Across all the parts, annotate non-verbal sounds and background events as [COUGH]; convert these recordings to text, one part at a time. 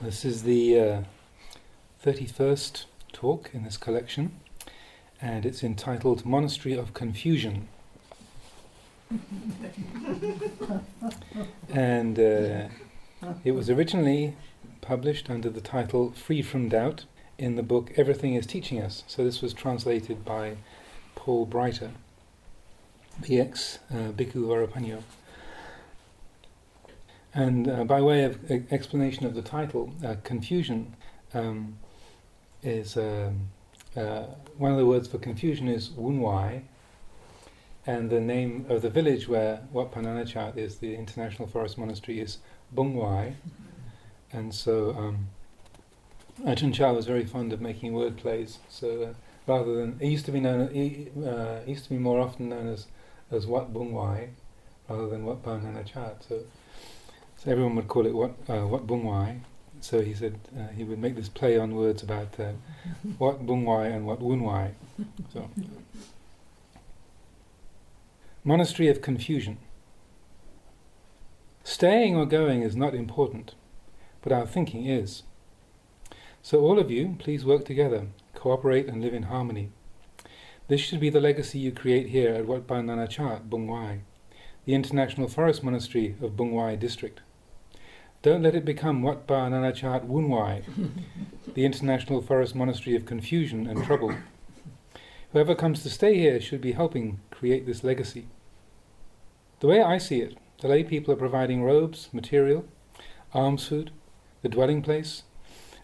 This is the uh, 31st talk in this collection, and it's entitled Monastery of Confusion. [LAUGHS] and uh, it was originally published under the title Free from Doubt in the book Everything is Teaching Us. So this was translated by Paul Breiter, BX uh, Bhikkhu Varapanyo. And uh, by way of explanation of the title, uh, confusion um, is um, uh, one of the words for confusion is Wunwai, and the name of the village where Wat Pah Nanachat is, the International Forest Monastery, is Bungwai. And so um, Ajahn Chah was very fond of making word plays. So uh, rather than it used to be known, uh, used to be more often known as as Wat Bungwai rather than Wat Pah Nanachat. So so everyone would call it what uh, Wat Bungwai. So he said uh, he would make this play on words about uh, [LAUGHS] Wat Bungwai and Wat Wunwai. So monastery of confusion. Staying or going is not important, but our thinking is. So all of you, please work together, cooperate and live in harmony. This should be the legacy you create here at Wat Pah Nanachat, Bungwai, the International Forest Monastery of Bungwai District. Don't let it become Wat Pah Nanachat Wunwai, the international forest monastery of confusion and trouble. Whoever comes to stay here should be helping create this legacy. The way I see it, the lay people are providing robes, material, alms food, the dwelling place,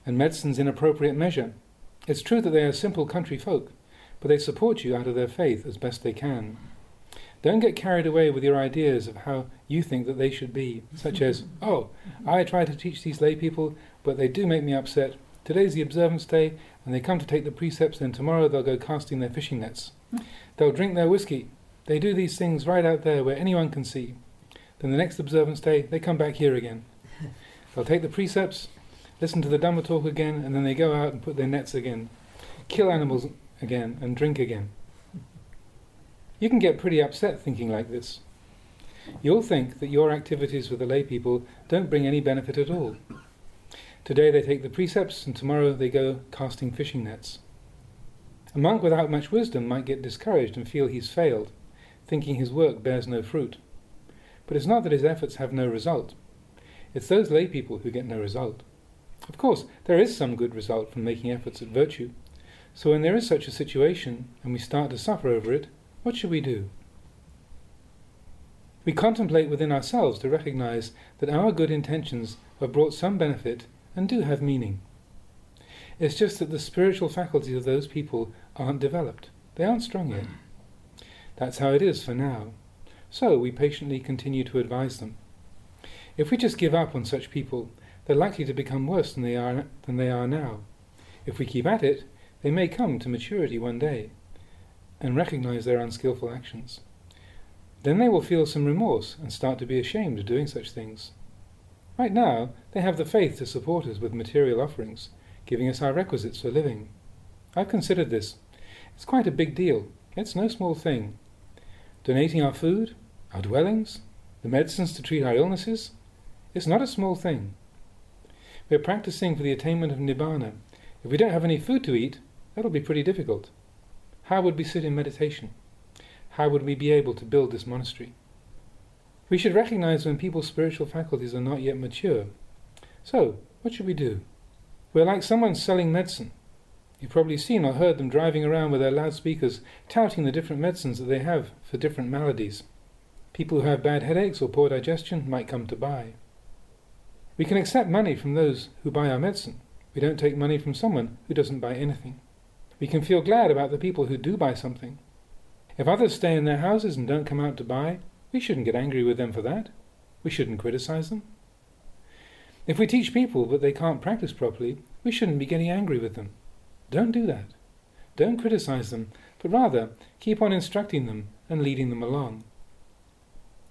and medicines in appropriate measure. It's true that they are simple country folk, but they support you out of their faith as best they can. Don't get carried away with your ideas of how you think that they should be, such as, [LAUGHS] oh, I try to teach these lay people, but they do make me upset. Today's the observance day, and they come to take the precepts, and tomorrow they'll go casting their fishing nets. Hmm. They'll drink their whiskey. They do these things right out there where anyone can see. Then the next observance day, they come back here again. [LAUGHS] They'll take the precepts, listen to the Dhamma talk again, and then they go out and put their nets again, kill animals again, and drink again. You can get pretty upset thinking like this. You'll think that your activities with the lay people don't bring any benefit at all. Today they take the precepts, and tomorrow they go casting fishing nets. A monk without much wisdom might get discouraged and feel he's failed, thinking his work bears no fruit. But it's not that his efforts have no result. It's those lay people who get no result. Of course, there is some good result from making efforts at virtue. So when there is such a situation, and we start to suffer over it, what should we do? We contemplate within ourselves to recognize that our good intentions have brought some benefit and do have meaning. It's just that the spiritual faculties of those people aren't developed. They aren't strong yet. That's how it is for now. So we patiently continue to advise them. If we just give up on such people, they're likely to become worse than they are, than they are now. If we keep at it, they may come to maturity one day and recognize their unskillful actions. Then they will feel some remorse and start to be ashamed of doing such things. Right now, they have the faith to support us with material offerings, giving us our requisites for living. I've considered this. It's quite a big deal. It's no small thing. Donating our food, our dwellings, the medicines to treat our illnesses, it's not a small thing. We're practicing for the attainment of Nibbana. If we don't have any food to eat, that'll be pretty difficult. How would we sit in meditation? How would we be able to build this monastery? We should recognize when people's spiritual faculties are not yet mature. So, what should we do? We're like someone selling medicine. You've probably seen or heard them driving around with their loudspeakers, touting the different medicines that they have for different maladies. People who have bad headaches or poor digestion might come to buy. We can accept money from those who buy our medicine. We don't take money from someone who doesn't buy anything. We can feel glad about the people who do buy something. If others stay in their houses and don't come out to buy, we shouldn't get angry with them for that. We shouldn't criticize them. If we teach people but they can't practice properly, we shouldn't be getting angry with them. Don't do that. Don't criticize them, but rather keep on instructing them and leading them along.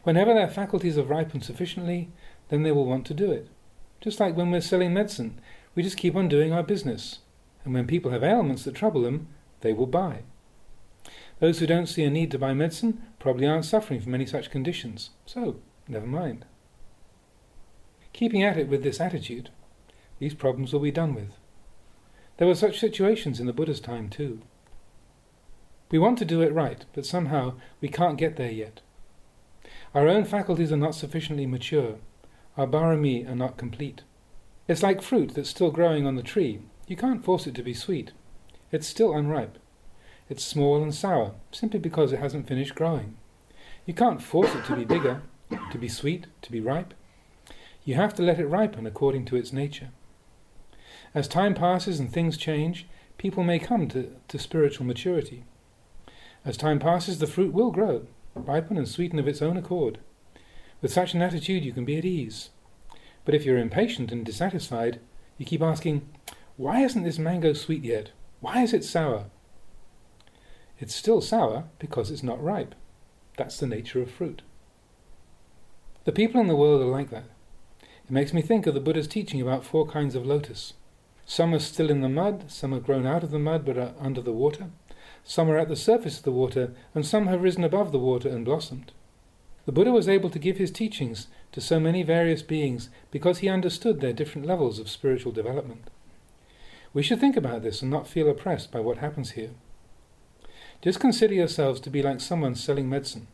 Whenever their faculties have ripened sufficiently, then they will want to do it. Just like when we're selling medicine, we just keep on doing our business and when people have ailments that trouble them, they will buy. Those who don't see a need to buy medicine probably aren't suffering from any such conditions, so never mind. Keeping at it with this attitude, these problems will be done with. There were such situations in the Buddha's time too. We want to do it right, but somehow we can't get there yet. Our own faculties are not sufficiently mature. Our barami are not complete. It's like fruit that's still growing on the tree. You can't force it to be sweet. It's still unripe. It's small and sour, simply because it hasn't finished growing. You can't force it to be bigger, to be sweet, to be ripe. You have to let it ripen according to its nature. As time passes and things change, people may come to, to spiritual maturity. As time passes, the fruit will grow, ripen and sweeten of its own accord. With such an attitude, you can be at ease. But if you're impatient and dissatisfied, you keep asking, Why isn't this mango sweet yet? Why is it sour? It's still sour because it's not ripe. That's the nature of fruit. The people in the world are like that. It makes me think of the Buddha's teaching about four kinds of lotus. Some are still in the mud, some have grown out of the mud but are under the water, some are at the surface of the water, and some have risen above the water and blossomed. The Buddha was able to give his teachings to so many various beings because he understood their different levels of spiritual development. We should think about this and not feel oppressed by what happens here. Just consider yourselves to be like someone selling medicine.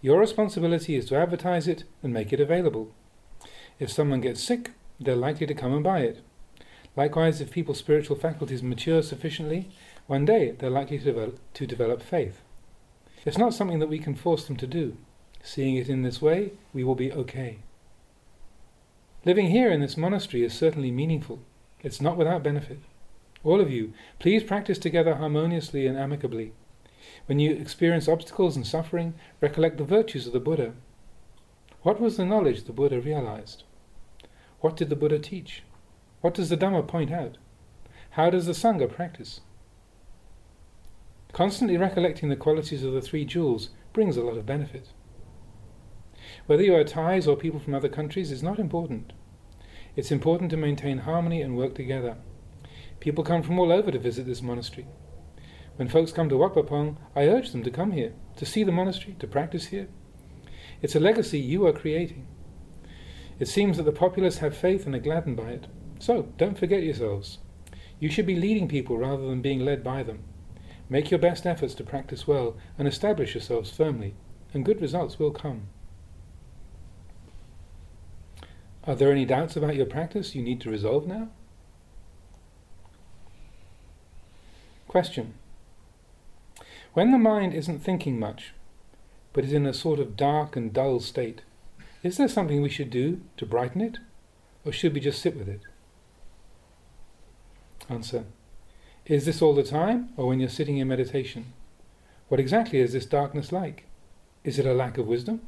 Your responsibility is to advertise it and make it available. If someone gets sick, they're likely to come and buy it. Likewise, if people's spiritual faculties mature sufficiently, one day they're likely to develop, to develop faith. It's not something that we can force them to do. Seeing it in this way, we will be okay. Living here in this monastery is certainly meaningful. It's not without benefit. All of you, please practice together harmoniously and amicably. When you experience obstacles and suffering, recollect the virtues of the Buddha. What was the knowledge the Buddha realized? What did the Buddha teach? What does the Dhamma point out? How does the Sangha practice? Constantly recollecting the qualities of the three jewels brings a lot of benefit. Whether you are Thais or people from other countries is not important. It's important to maintain harmony and work together. People come from all over to visit this monastery. When folks come to Wat Pah Pong, I urge them to come here, to see the monastery, to practice here. It's a legacy you are creating. It seems that the populace have faith and are gladdened by it. So, don't forget yourselves. You should be leading people rather than being led by them. Make your best efforts to practice well and establish yourselves firmly, and good results will come. Are there any doubts about your practice you need to resolve now? Question. When the mind isn't thinking much, but is in a sort of dark and dull state, is there something we should do to brighten it, or should we just sit with it? Answer. Is this all the time, or when you're sitting in meditation? What exactly is this darkness like? Is it a lack of wisdom?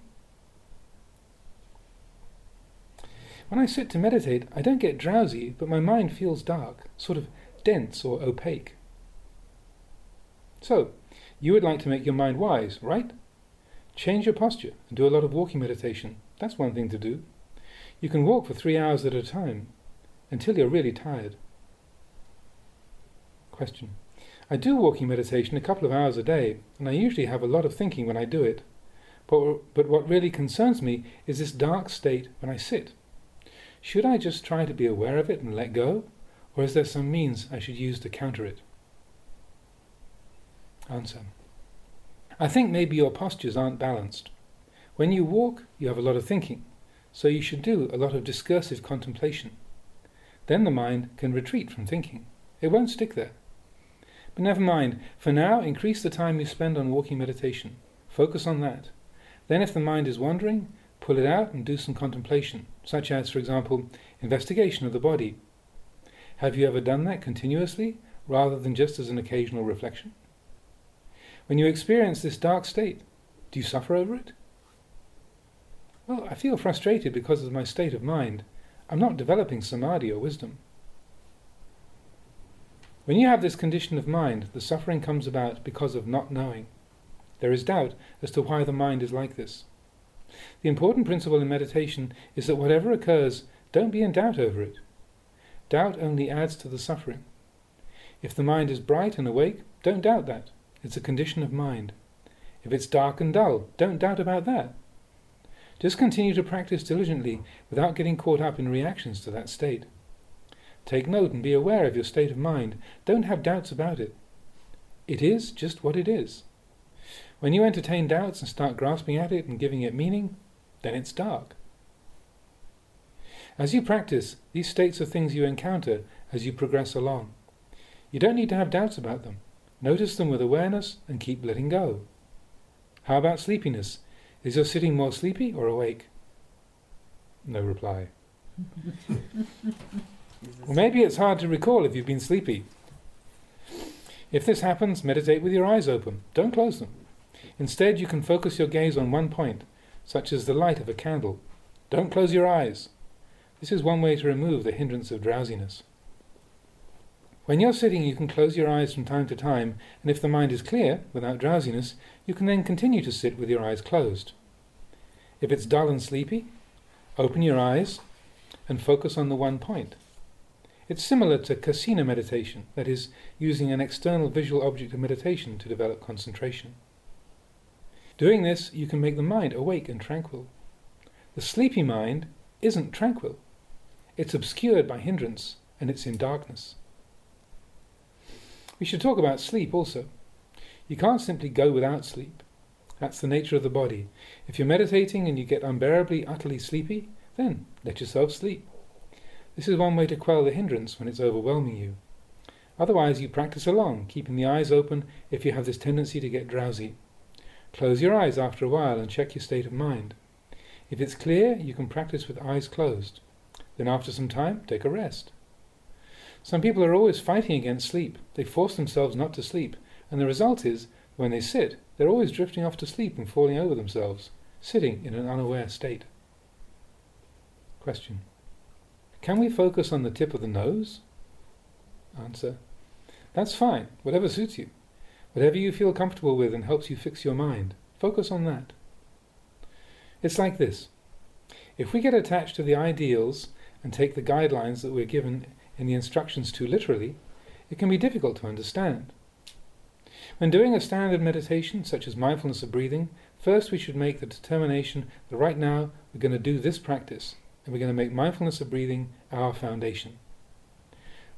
When I sit to meditate, I don't get drowsy, but my mind feels dark, sort of dense or opaque. So, you would like to make your mind wise, right? Change your posture and do a lot of walking meditation. That's one thing to do. You can walk for three hours at a time until you're really tired. Question. I do walking meditation a couple of hours a day, and I usually have a lot of thinking when I do it. But, but what really concerns me is this dark state when I sit. Should I just try to be aware of it and let go, or is there some means I should use to counter it? Answer. I think maybe your postures aren't balanced. When you walk, you have a lot of thinking, so you should do a lot of discursive contemplation. Then the mind can retreat from thinking. It won't stick there. But never mind, for now, increase the time you spend on walking meditation. Focus on that. Then, if the mind is wandering, pull it out and do some contemplation, such as, for example, investigation of the body. Have you ever done that continuously, rather than just as an occasional reflection? When you experience this dark state, do you suffer over it? Well, I feel frustrated because of my state of mind. I'm not developing samadhi or wisdom. When you have this condition of mind, the suffering comes about because of not knowing. There is doubt as to why the mind is like this. The important principle in meditation is that whatever occurs, don't be in doubt over it. Doubt only adds to the suffering. If the mind is bright and awake, don't doubt that. It's a condition of mind. If it's dark and dull, don't doubt about that. Just continue to practice diligently without getting caught up in reactions to that state. Take note and be aware of your state of mind. Don't have doubts about it. It is just what it is. When you entertain doubts and start grasping at it and giving it meaning, then it's dark. As you practice, these states are things you encounter as you progress along. You don't need to have doubts about them. Notice them with awareness and keep letting go. How about sleepiness? Is your sitting more sleepy or awake? No reply. [LAUGHS] Or maybe it's hard to recall if you've been sleepy. If this happens, meditate with your eyes open. Don't close them. Instead, you can focus your gaze on one point, such as the light of a candle. Don't close your eyes. This is one way to remove the hindrance of drowsiness. When you're sitting, you can close your eyes from time to time, and if the mind is clear, without drowsiness, you can then continue to sit with your eyes closed. If it's dull and sleepy, open your eyes and focus on the one point. It's similar to kasina meditation, that is, using an external visual object of meditation to develop concentration. Doing this, you can make the mind awake and tranquil. The sleepy mind isn't tranquil. It's obscured by hindrance and it's in darkness. We should talk about sleep also. You can't simply go without sleep. That's the nature of the body. If you're meditating and you get unbearably, utterly sleepy, then let yourself sleep. This is one way to quell the hindrance when it's overwhelming you. Otherwise, you practice along, keeping the eyes open if you have this tendency to get drowsy. Close your eyes after a while and check your state of mind. If it's clear, you can practice with eyes closed. Then, after some time, take a rest. Some people are always fighting against sleep. They force themselves not to sleep, and the result is, when they sit, they're always drifting off to sleep and falling over themselves, sitting in an unaware state. Question. Can we focus on the tip of the nose? Answer. That's fine, whatever suits you. Whatever you feel comfortable with and helps you fix your mind, focus on that. It's like this. If we get attached to the ideals and take the guidelines that we're given in the instructions too literally, it can be difficult to understand. When doing a standard meditation, such as mindfulness of breathing, first we should make the determination that right now we're going to do this practice and we're going to make mindfulness of breathing our foundation.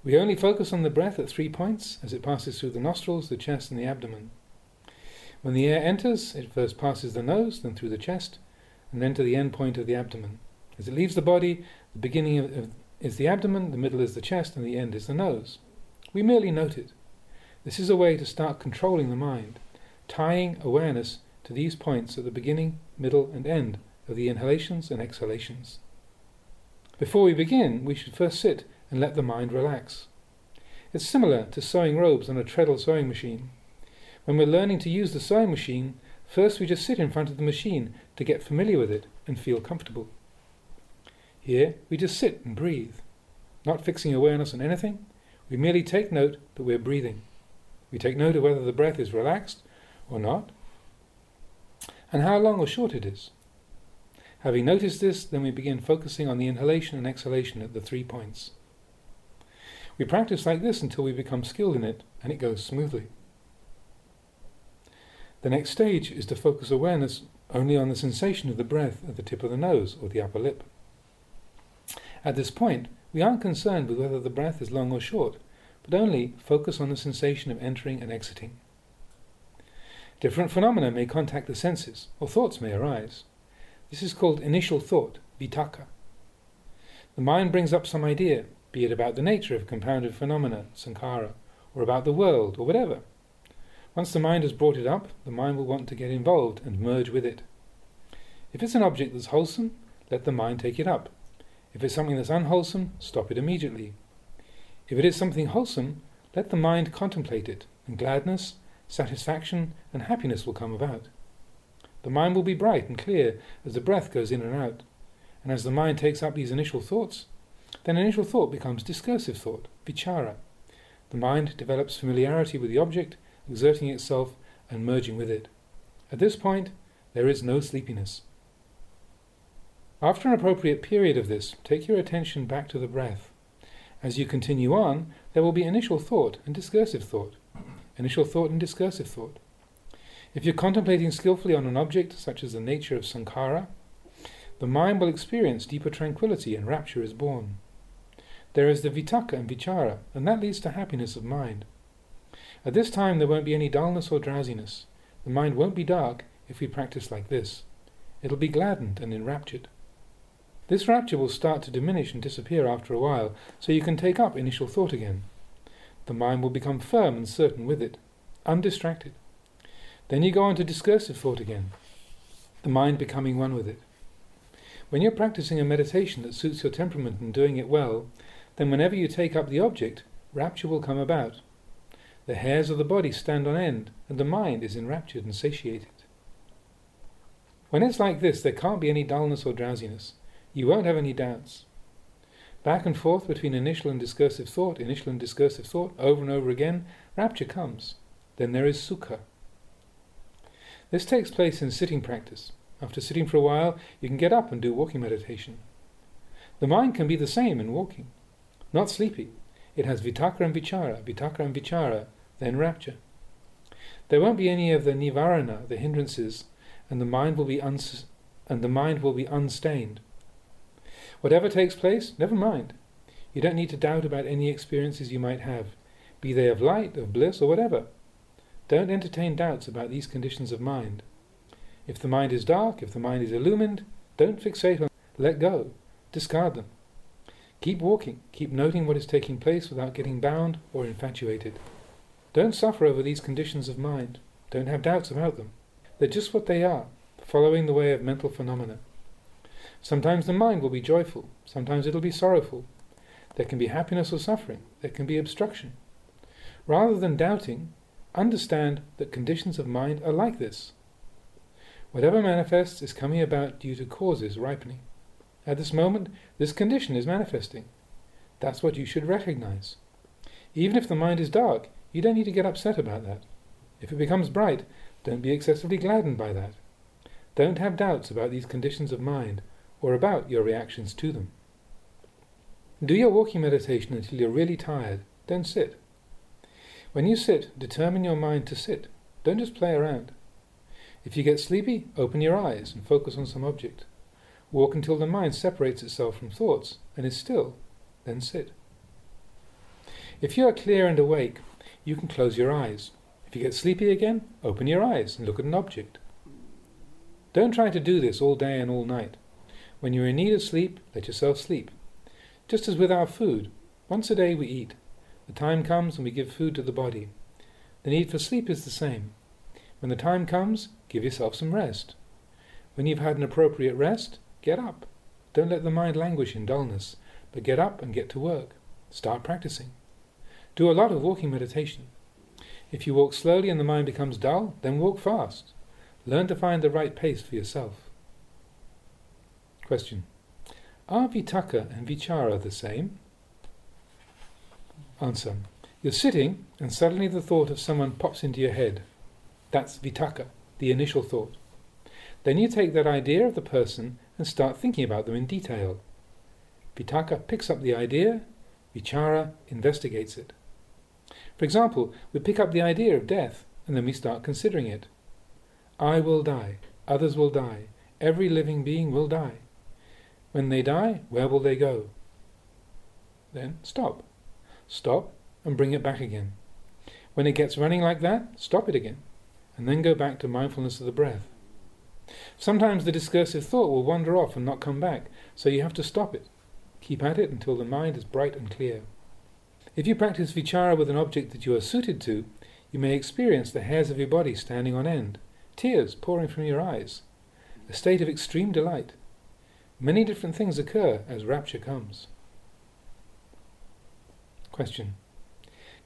We only focus on the breath at three points as it passes through the nostrils, the chest, and the abdomen. When the air enters, it first passes the nose, then through the chest, and then to the end point of the abdomen. As it leaves the body, the beginning of, of, is the abdomen, the middle is the chest, and the end is the nose. We merely note it. This is a way to start controlling the mind, tying awareness to these points at the beginning, middle, and end of the inhalations and exhalations. Before we begin, we should first sit and let the mind relax. It's similar to sewing robes on a treadle sewing machine. When we're learning to use the sewing machine, first we just sit in front of the machine to get familiar with it and feel comfortable. Here, we just sit and breathe, not fixing awareness on anything. We merely take note that we're breathing. We take note of whether the breath is relaxed or not, and how long or short it is. Having noticed this, then we begin focusing on the inhalation and exhalation at the three points. We practice like this until we become skilled in it and it goes smoothly. The next stage is to focus awareness only on the sensation of the breath at the tip of the nose or the upper lip. At this point, we aren't concerned with whether the breath is long or short, but only focus on the sensation of entering and exiting. Different phenomena may contact the senses, or thoughts may arise. This is called initial thought, vitakka. The mind brings up some idea, be it about the nature of compounded phenomena, sankhara, or about the world, or whatever. Once the mind has brought it up, the mind will want to get involved and merge with it. If it's an object that's wholesome, let the mind take it up. If it's something that's unwholesome, stop it immediately. If it is something wholesome, let the mind contemplate it, and gladness, satisfaction, and happiness will come about. The mind will be bright and clear as the breath goes in and out. And as the mind takes up these initial thoughts, then initial thought becomes discursive thought, vichara. The mind develops familiarity with the object, exerting itself and merging with it. At this point, there is no sleepiness. After an appropriate period of this, take your attention back to the breath. As you continue on, there will be initial thought and discursive thought, initial thought and discursive thought. If you're contemplating skillfully on an object, such as the nature of sankhara, the mind will experience deeper tranquility and rapture is born. there is the vitakka and vichara, and that leads to happiness of mind. At this time, there won't be any dullness or drowsiness. The mind won't be dark if we practice like this. It'll be gladdened and enraptured. This rapture will start to diminish and disappear after a while, so you can take up initial thought again. The mind will become firm and certain with it, undistracted. Then you go on to discursive thought again, the mind becoming one with it. When you're practicing a meditation that suits your temperament and doing it well, then whenever you take up the object, rapture will come about. The hairs of the body stand on end, and the mind is enraptured and satiated. When it's like this, there can't be any dullness or drowsiness. You won't have any doubts. Back and forth between initial and discursive thought, initial and discursive thought, over and over again, rapture comes. Then there is sukha. This takes place in sitting practice. After sitting for a while, you can get up and do walking meditation. The mind can be the same in walking. Not sleepy. It has vitakka and vichara, vitakka and vichara, then rapture. There won't be any of the nivarana, the hindrances, and the mind will be uns- and the mind will be unstained. Whatever takes place, never mind. You don't need to doubt about any experiences you might have, be they of light, of bliss, or whatever. Don't entertain doubts about these conditions of mind. If the mind is dark, if the mind is illumined, don't fixate on let go, discard them. Keep walking, keep noting what is taking place without getting bound or infatuated. Don't suffer over these conditions of mind. Don't have doubts about them. They're just what they are, following the way of mental phenomena. Sometimes the mind will be joyful, sometimes it'll be sorrowful. There can be happiness or suffering, there can be obstruction. Rather than doubting, understand that conditions of mind are like this. Whatever manifests is coming about due to causes ripening. At this moment, this condition is manifesting. That's what you should recognize. Even if the mind is dark, you don't need to get upset about that. If it becomes bright, don't be excessively gladdened by that. Don't have doubts about these conditions of mind or about your reactions to them. Do your walking meditation until you're really tired. Then sit. When you sit, determine your mind to sit. Don't just play around. If you get sleepy, open your eyes and focus on some object. Walk until the mind separates itself from thoughts and is still, then sit. If you are clear and awake, you can close your eyes. If you get sleepy again, open your eyes and look at an object. Don't try to do this all day and all night. When you are in need of sleep, let yourself sleep. Just as with our food, once a day we eat. The time comes and we give food to the body. The need for sleep is the same. When the time comes, give yourself some rest. When you've had an appropriate rest, Get up. Don't let the mind languish in dullness, but get up and get to work. Start practicing. Do a lot of walking meditation. If you walk slowly and the mind becomes dull, then walk fast. Learn to find the right pace for yourself. Question. Are vitakka and vichara the same? Answer. You're sitting and suddenly the thought of someone pops into your head. That's vitakka, the initial thought. Then you take that idea of the person and start thinking about them in detail. Vitakka picks up the idea, Vichara investigates it. For example, we pick up the idea of death and then we start considering it. I will die, others will die, every living being will die. When they die, where will they go? Then stop. Stop and bring it back again. When it gets running like that, stop it again, and then go back to mindfulness of the breath. Sometimes the discursive thought will wander off and not come back, so you have to stop it. Keep at it until the mind is bright and clear. If you practice vichara with an object that you are suited to, you may experience the hairs of your body standing on end, tears pouring from your eyes, a state of extreme delight. Many different things occur as rapture comes. Question.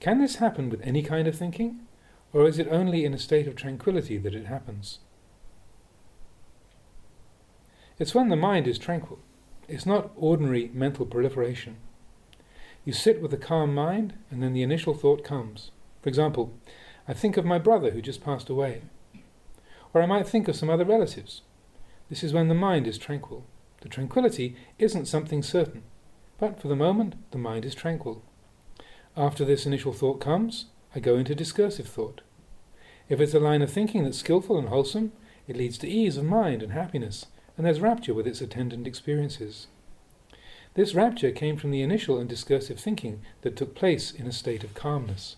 Can this happen with any kind of thinking, or is it only in a state of tranquility that it happens? It's when the mind is tranquil. It's not ordinary mental proliferation. You sit with a calm mind, and then the initial thought comes. For example, I think of my brother who just passed away. Or I might think of some other relatives. This is when the mind is tranquil. The tranquility isn't something certain, but for the moment the mind is tranquil. After this initial thought comes, I go into discursive thought. If it's a line of thinking that's skilful and wholesome, it leads to ease of mind and happiness and there's rapture with its attendant experiences. This rapture came from the initial and discursive thinking that took place in a state of calmness.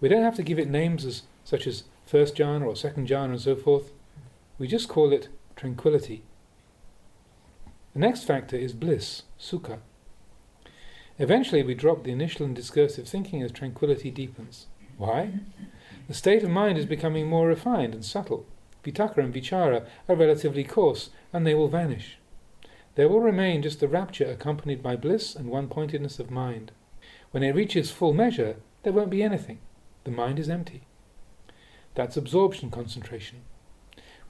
We don't have to give it names as, such as first jhana or second jhana and so forth. We just call it tranquility. The next factor is bliss, sukha. Eventually, we drop the initial and discursive thinking as tranquility deepens. Why? The state of mind is becoming more refined and subtle. Vitakka and vichara are relatively coarse, and they will vanish. There will remain just the rapture accompanied by bliss and one pointedness of mind. When it reaches full measure, there won't be anything. The mind is empty. That's absorption concentration.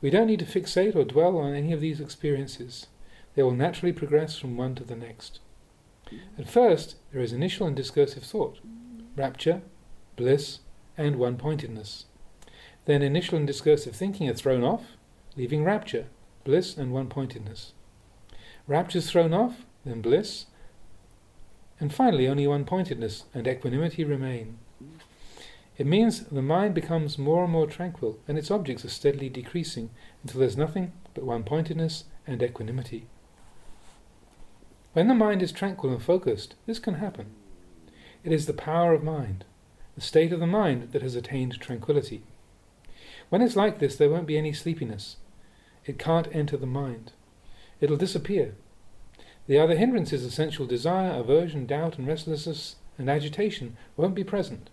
We don't need to fixate or dwell on any of these experiences. They will naturally progress from one to the next. At first, there is initial and discursive thought, rapture, bliss, and one pointedness. Then initial and discursive thinking are thrown off, leaving rapture, bliss, and one pointedness. Rapture is thrown off, then bliss, and finally only one pointedness and equanimity remain. It means the mind becomes more and more tranquil, and its objects are steadily decreasing until there's nothing but one pointedness and equanimity. When the mind is tranquil and focused, this can happen. It is the power of mind, the state of the mind that has attained tranquility. When it's like this, there won't be any sleepiness. It can't enter the mind. It'll disappear. The other hindrances, sensual desire, aversion, doubt, and restlessness and agitation, won't be present.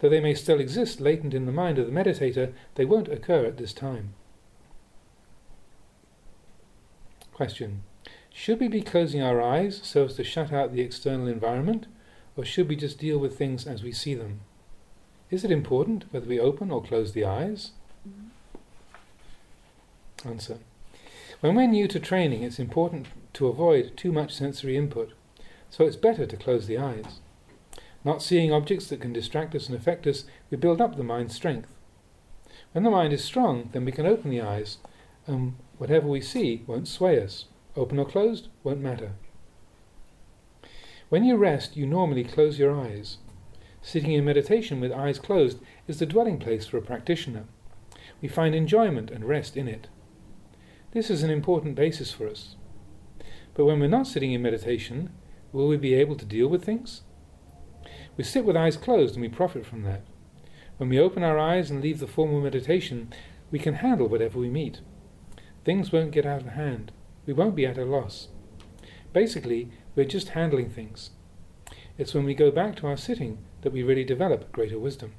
Though they may still exist latent in the mind of the meditator, they won't occur at this time. Question. Should we be closing our eyes so as to shut out the external environment, or should we just deal with things as we see them? Is it important whether we open or close the eyes? Answer. When we're new to training, it's important to avoid too much sensory input, so it's better to close the eyes. Not seeing objects that can distract us and affect us, we build up the mind's strength. When the mind is strong, then we can open the eyes, and whatever we see won't sway us. Open or closed won't matter. When you rest, you normally close your eyes. Sitting in meditation with eyes closed is the dwelling place for a practitioner. We find enjoyment and rest in it. This is an important basis for us. But when we're not sitting in meditation, will we be able to deal with things? We sit with eyes closed and we profit from that. When we open our eyes and leave the formal meditation, we can handle whatever we meet. Things won't get out of hand. We won't be at a loss. Basically, we're just handling things. It's when we go back to our sitting that we really develop greater wisdom.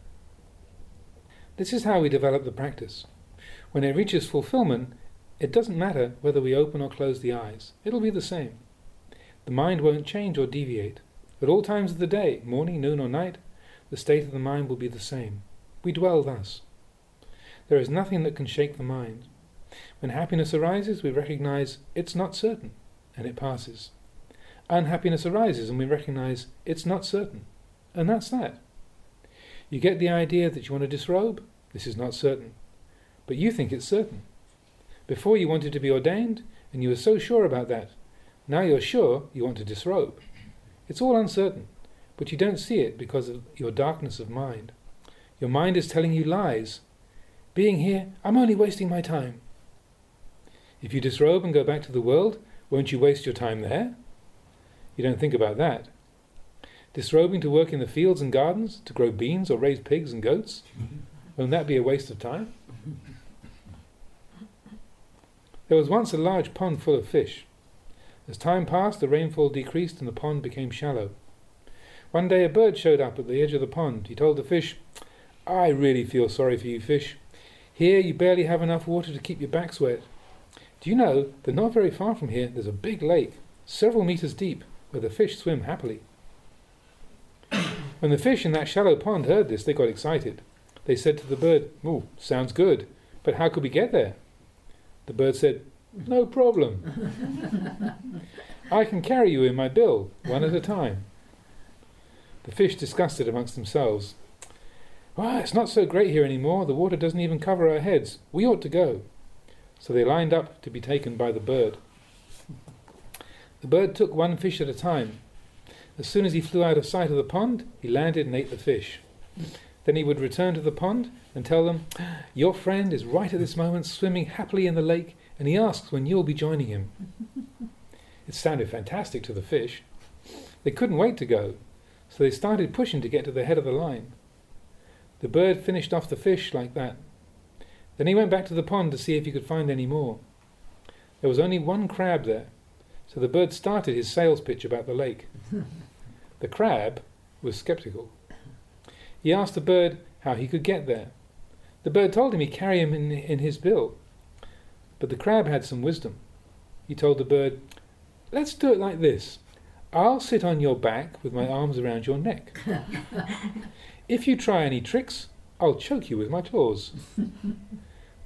This is how we develop the practice. When it reaches fulfillment, it doesn't matter whether we open or close the eyes, it'll be the same. The mind won't change or deviate. At all times of the day, morning, noon, or night, the state of the mind will be the same. We dwell thus. There is nothing that can shake the mind. When happiness arises, we recognize it's not certain, and it passes. Unhappiness arises, and we recognize it's not certain, and that's that. You get the idea that you want to disrobe? This is not certain. But you think it's certain. Before you wanted to be ordained, and you were so sure about that. Now you're sure you want to disrobe. It's all uncertain, but you don't see it because of your darkness of mind. Your mind is telling you lies. Being here, I'm only wasting my time. If you disrobe and go back to the world, won't you waste your time there? You don't think about that. Disrobing to work in the fields and gardens, to grow beans or raise pigs and goats, won't that be a waste of time? There was once a large pond full of fish. As time passed, the rainfall decreased and the pond became shallow. One day a bird showed up at the edge of the pond. He told the fish, I really feel sorry for you fish. Here you barely have enough water to keep your backs wet. Do you know that not very far from here there's a big lake, several meters deep, where the fish swim happily? when the fish in that shallow pond heard this, they got excited. They said to the bird, Oh, sounds good, but how could we get there? The bird said, no problem. I can carry you in my bill, one at a time. The fish discussed it amongst themselves. Ah, it's not so great here any more. The water doesn't even cover our heads. We ought to go. So they lined up to be taken by the bird. The bird took one fish at a time. As soon as he flew out of sight of the pond, he landed and ate the fish. Then he would return to the pond and tell them, [GASPS] Your friend is right at this moment swimming happily in the lake and he asks when you'll be joining him. [LAUGHS] It sounded fantastic to the fish. They couldn't wait to go, so they started pushing to get to the head of the line. The bird finished off the fish like that. Then he went back to the pond to see if he could find any more. There was only one crab there, so the bird started his sales pitch about the lake. [LAUGHS] the crab was skeptical. He asked the bird how he could get there. The bird told him he'd carry him in, in his bill. But the crab had some wisdom. He told the bird, Let's do it like this. I'll sit on your back with my arms around your neck. [LAUGHS] if you try any tricks, I'll choke you with my claws. [LAUGHS]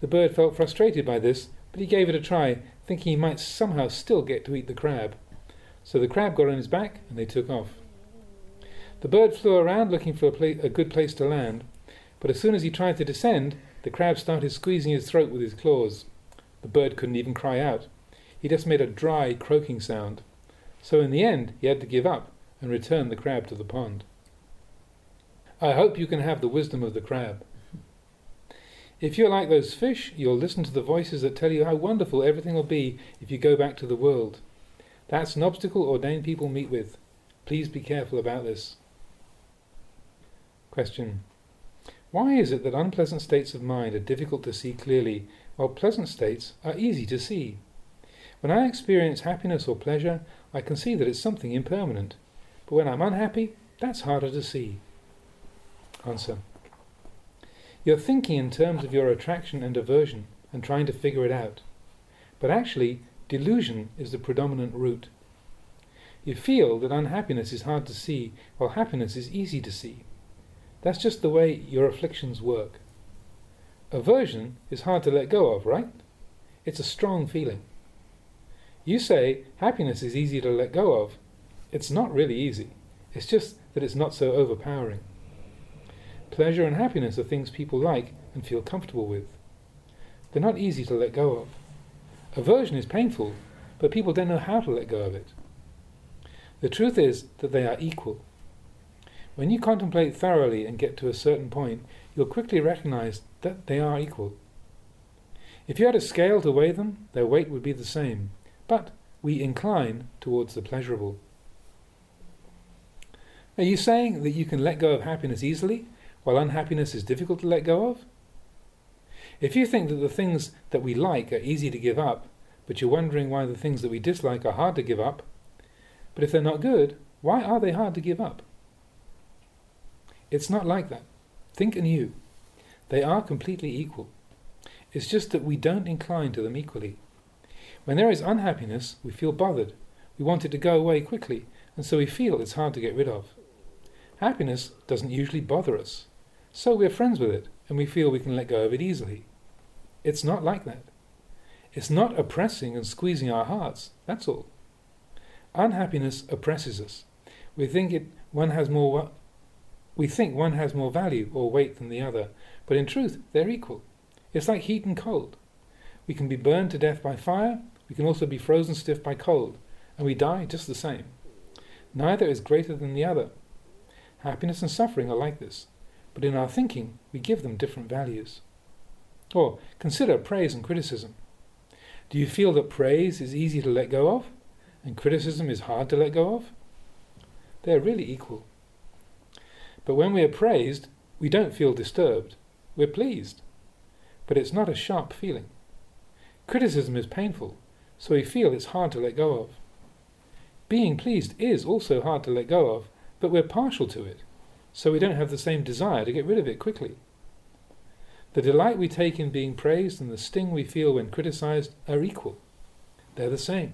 the bird felt frustrated by this, but he gave it a try, thinking he might somehow still get to eat the crab. So the crab got on his back and they took off. The bird flew around looking for a, pla- a good place to land, but as soon as he tried to descend, the crab started squeezing his throat with his claws. The bird couldn't even cry out. He just made a dry, croaking sound. So in the end, he had to give up and return the crab to the pond. I hope you can have the wisdom of the crab. If you're like those fish, you'll listen to the voices that tell you how wonderful everything will be if you go back to the world. That's an obstacle ordained people meet with. Please be careful about this. Question. Why is it that unpleasant states of mind are difficult to see clearly, while pleasant states are easy to see? When I experience happiness or pleasure, I can see that it's something impermanent. But when I'm unhappy, that's harder to see. Answer. You're thinking in terms of your attraction and aversion and trying to figure it out. But actually, delusion is the predominant root. You feel that unhappiness is hard to see, while happiness is easy to see. That's just the way your afflictions work. Aversion is hard to let go of, right? It's a strong feeling. You say happiness is easy to let go of. It's not really easy. It's just that it's not so overpowering. Pleasure and happiness are things people like and feel comfortable with. They're not easy to let go of. Aversion is painful, but people don't know how to let go of it. The truth is that they are equal. When you contemplate thoroughly and get to a certain point, you'll quickly recognize that they are equal. If you had a scale to weigh them, their weight would be the same, but we incline towards the pleasurable. Are you saying that you can let go of happiness easily, while unhappiness is difficult to let go of? If you think that the things that we like are easy to give up, but you're wondering why the things that we dislike are hard to give up, but if they're not good, why are they hard to give up? It's not like that. Think anew. They are completely equal. It's just that we don't incline to them equally. When there is unhappiness, we feel bothered. We want it to go away quickly, and so we feel it's hard to get rid of. Happiness doesn't usually bother us, so we're friends with it, and we feel we can let go of it easily. It's not like that. It's not oppressing and squeezing our hearts, that's all. Unhappiness oppresses us. We think it one has more we think one has more value or weight than the other, but in truth they're equal. It's like heat and cold. We can be burned to death by fire, we can also be frozen stiff by cold, and we die just the same. Neither is greater than the other. Happiness and suffering are like this, but in our thinking we give them different values. Or consider praise and criticism. Do you feel that praise is easy to let go of, and criticism is hard to let go of? They are really equal. But when we are praised, we don't feel disturbed. We're pleased. But it's not a sharp feeling. Criticism is painful, so we feel it's hard to let go of. Being pleased is also hard to let go of, but we're partial to it, so we don't have the same desire to get rid of it quickly. The delight we take in being praised and the sting we feel when criticized are equal. They're the same.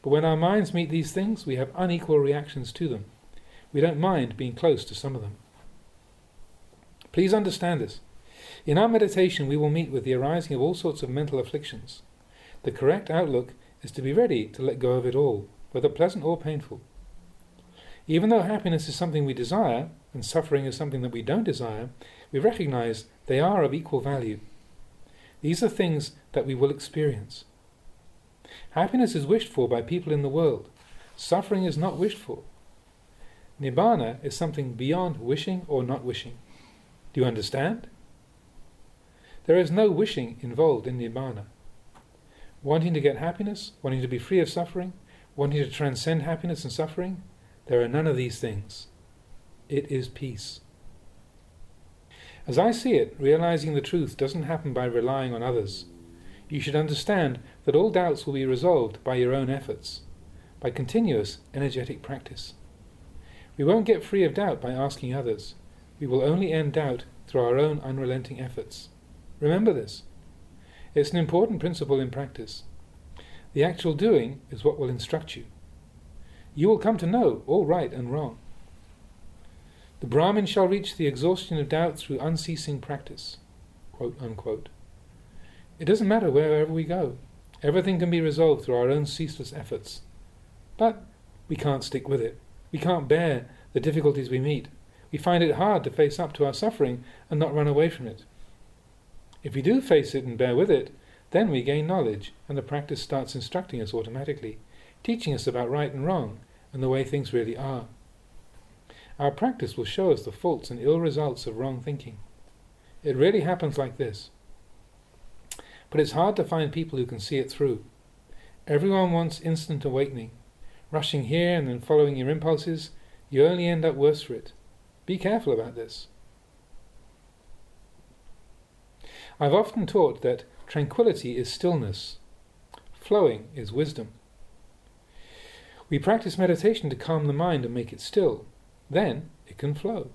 But when our minds meet these things, we have unequal reactions to them. We don't mind being close to some of them. Please understand this. In our meditation, we will meet with the arising of all sorts of mental afflictions. The correct outlook is to be ready to let go of it all, whether pleasant or painful. Even though happiness is something we desire, and suffering is something that we don't desire, we recognize they are of equal value. These are things that we will experience. Happiness is wished for by people in the world. Suffering is not wished for. Nibbana is something beyond wishing or not wishing. Do you understand? There is no wishing involved in Nibbana. Wanting to get happiness, wanting to be free of suffering, wanting to transcend happiness and suffering, there are none of these things. It is peace. As I see it, realizing the truth doesn't happen by relying on others. You should understand that all doubts will be resolved by your own efforts, by continuous energetic practice. We won't get free of doubt by asking others. We will only end doubt through our own unrelenting efforts. Remember this. It's an important principle in practice. The actual doing is what will instruct you. You will come to know all right and wrong. The Brahmin shall reach the exhaustion of doubt through unceasing practice. It doesn't matter wherever we go. Everything can be resolved through our own ceaseless efforts. But we can't stick with it. We can't bear the difficulties we meet. We find it hard to face up to our suffering and not run away from it. If we do face it and bear with it, then we gain knowledge, and the practice starts instructing us automatically, teaching us about right and wrong and the way things really are. Our practice will show us the faults and ill results of wrong thinking. It really happens like this. But it's hard to find people who can see it through. Everyone wants instant awakening. Rushing here and then following your impulses, you only end up worse for it. Be careful about this. I've often taught that tranquility is stillness, flowing is wisdom. We practice meditation to calm the mind and make it still. Then it can flow.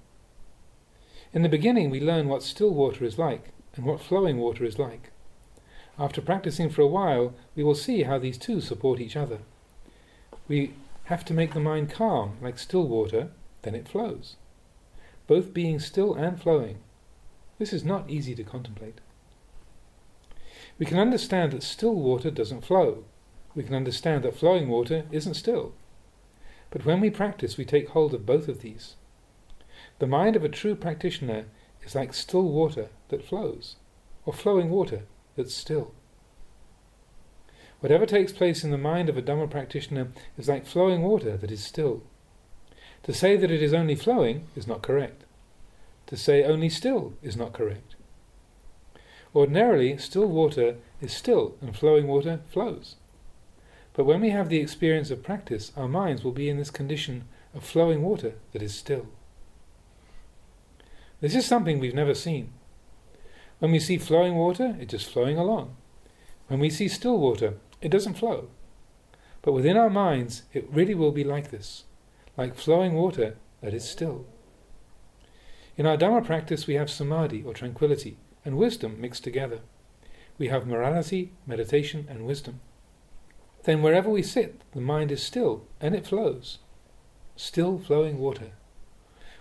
In the beginning, we learn what still water is like and what flowing water is like. After practicing for a while, we will see how these two support each other. We have to make the mind calm, like still water, then it flows. Both being still and flowing. This is not easy to contemplate. We can understand that still water doesn't flow. We can understand that flowing water isn't still. But when we practice, we take hold of both of these. The mind of a true practitioner is like still water that flows, or flowing water that's still. Whatever takes place in the mind of a Dhamma practitioner is like flowing water that is still. To say that it is only flowing is not correct. To say only still is not correct. Ordinarily, still water is still and flowing water flows. But when we have the experience of practice, our minds will be in this condition of flowing water that is still. This is something we've never seen. When we see flowing water, it's just flowing along. When we see still water, it doesn't flow. But within our minds, it really will be like this, like flowing water that is still. In our Dhamma practice, we have samadhi or tranquility and wisdom mixed together. We have morality, meditation, and wisdom then wherever we sit, the mind is still and it flows. Still flowing water.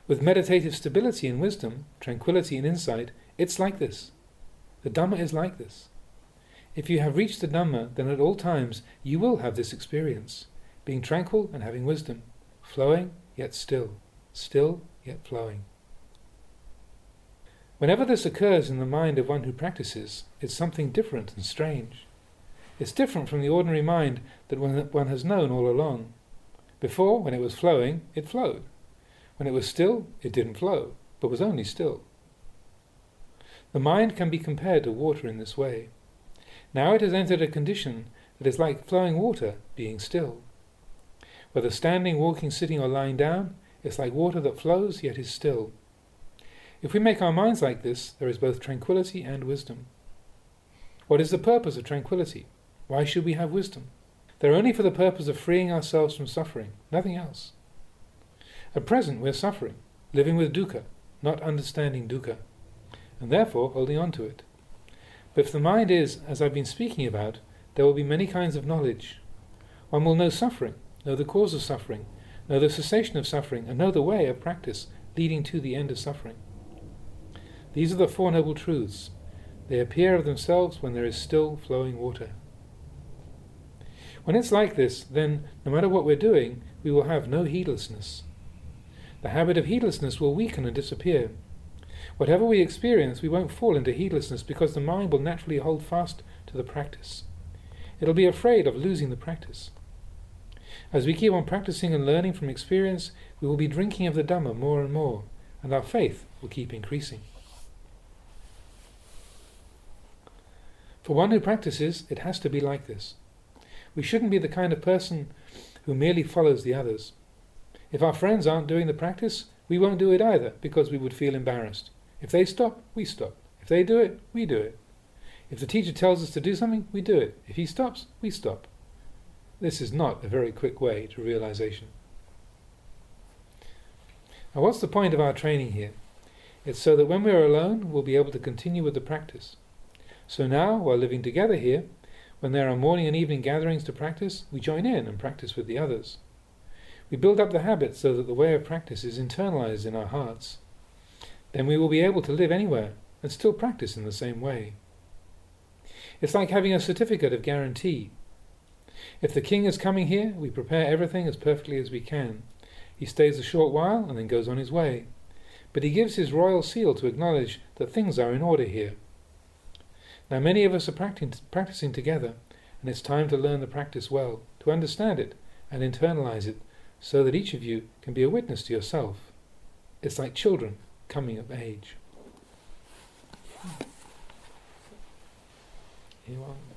With meditative stability and wisdom, tranquility and insight, it's like this. The Dhamma is like this. If you have reached the Dhamma, then at all times you will have this experience, being tranquil and having wisdom, flowing yet still, still yet flowing. Whenever this occurs in the mind of one who practices, it's something different and strange. It's different from the ordinary mind that one has known all along. Before, when it was flowing, it flowed. When it was still, it didn't flow, but was only still. The mind can be compared to water in this way. Now it has entered a condition that is like flowing water being still. Whether standing, walking, sitting, or lying down, it's like water that flows yet is still. If we make our minds like this, there is both tranquility and wisdom. What is the purpose of tranquility? Why should we have wisdom? They're only for the purpose of freeing ourselves from suffering, nothing else. At present, we're suffering, living with dukkha, not understanding dukkha, and therefore holding on to it. But if the mind is, as I've been speaking about, there will be many kinds of knowledge. One will know suffering, know the cause of suffering, know the cessation of suffering, and know the way of practice leading to the end of suffering. These are the Four Noble Truths. They appear of themselves when there is still flowing water. When it's like this, then no matter what we're doing, we will have no heedlessness. The habit of heedlessness will weaken and disappear. Whatever we experience, we won't fall into heedlessness because the mind will naturally hold fast to the practice. It'll be afraid of losing the practice. As we keep on practicing and learning from experience, we will be drinking of the Dhamma more and more, and our faith will keep increasing. For one who practices, it has to be like this. We shouldn't be the kind of person who merely follows the others. If our friends aren't doing the practice, we won't do it either because we would feel embarrassed. If they stop, we stop. If they do it, we do it. If the teacher tells us to do something, we do it. If he stops, we stop. This is not a very quick way to realization. Now, what's the point of our training here? It's so that when we are alone, we'll be able to continue with the practice. So now, while living together here, when there are morning and evening gatherings to practice, we join in and practice with the others. We build up the habit so that the way of practice is internalized in our hearts. Then we will be able to live anywhere and still practice in the same way. It's like having a certificate of guarantee. If the king is coming here, we prepare everything as perfectly as we can. He stays a short while and then goes on his way. But he gives his royal seal to acknowledge that things are in order here. Now, many of us are practicing together, and it's time to learn the practice well, to understand it and internalize it, so that each of you can be a witness to yourself. It's like children coming of age. Anyone?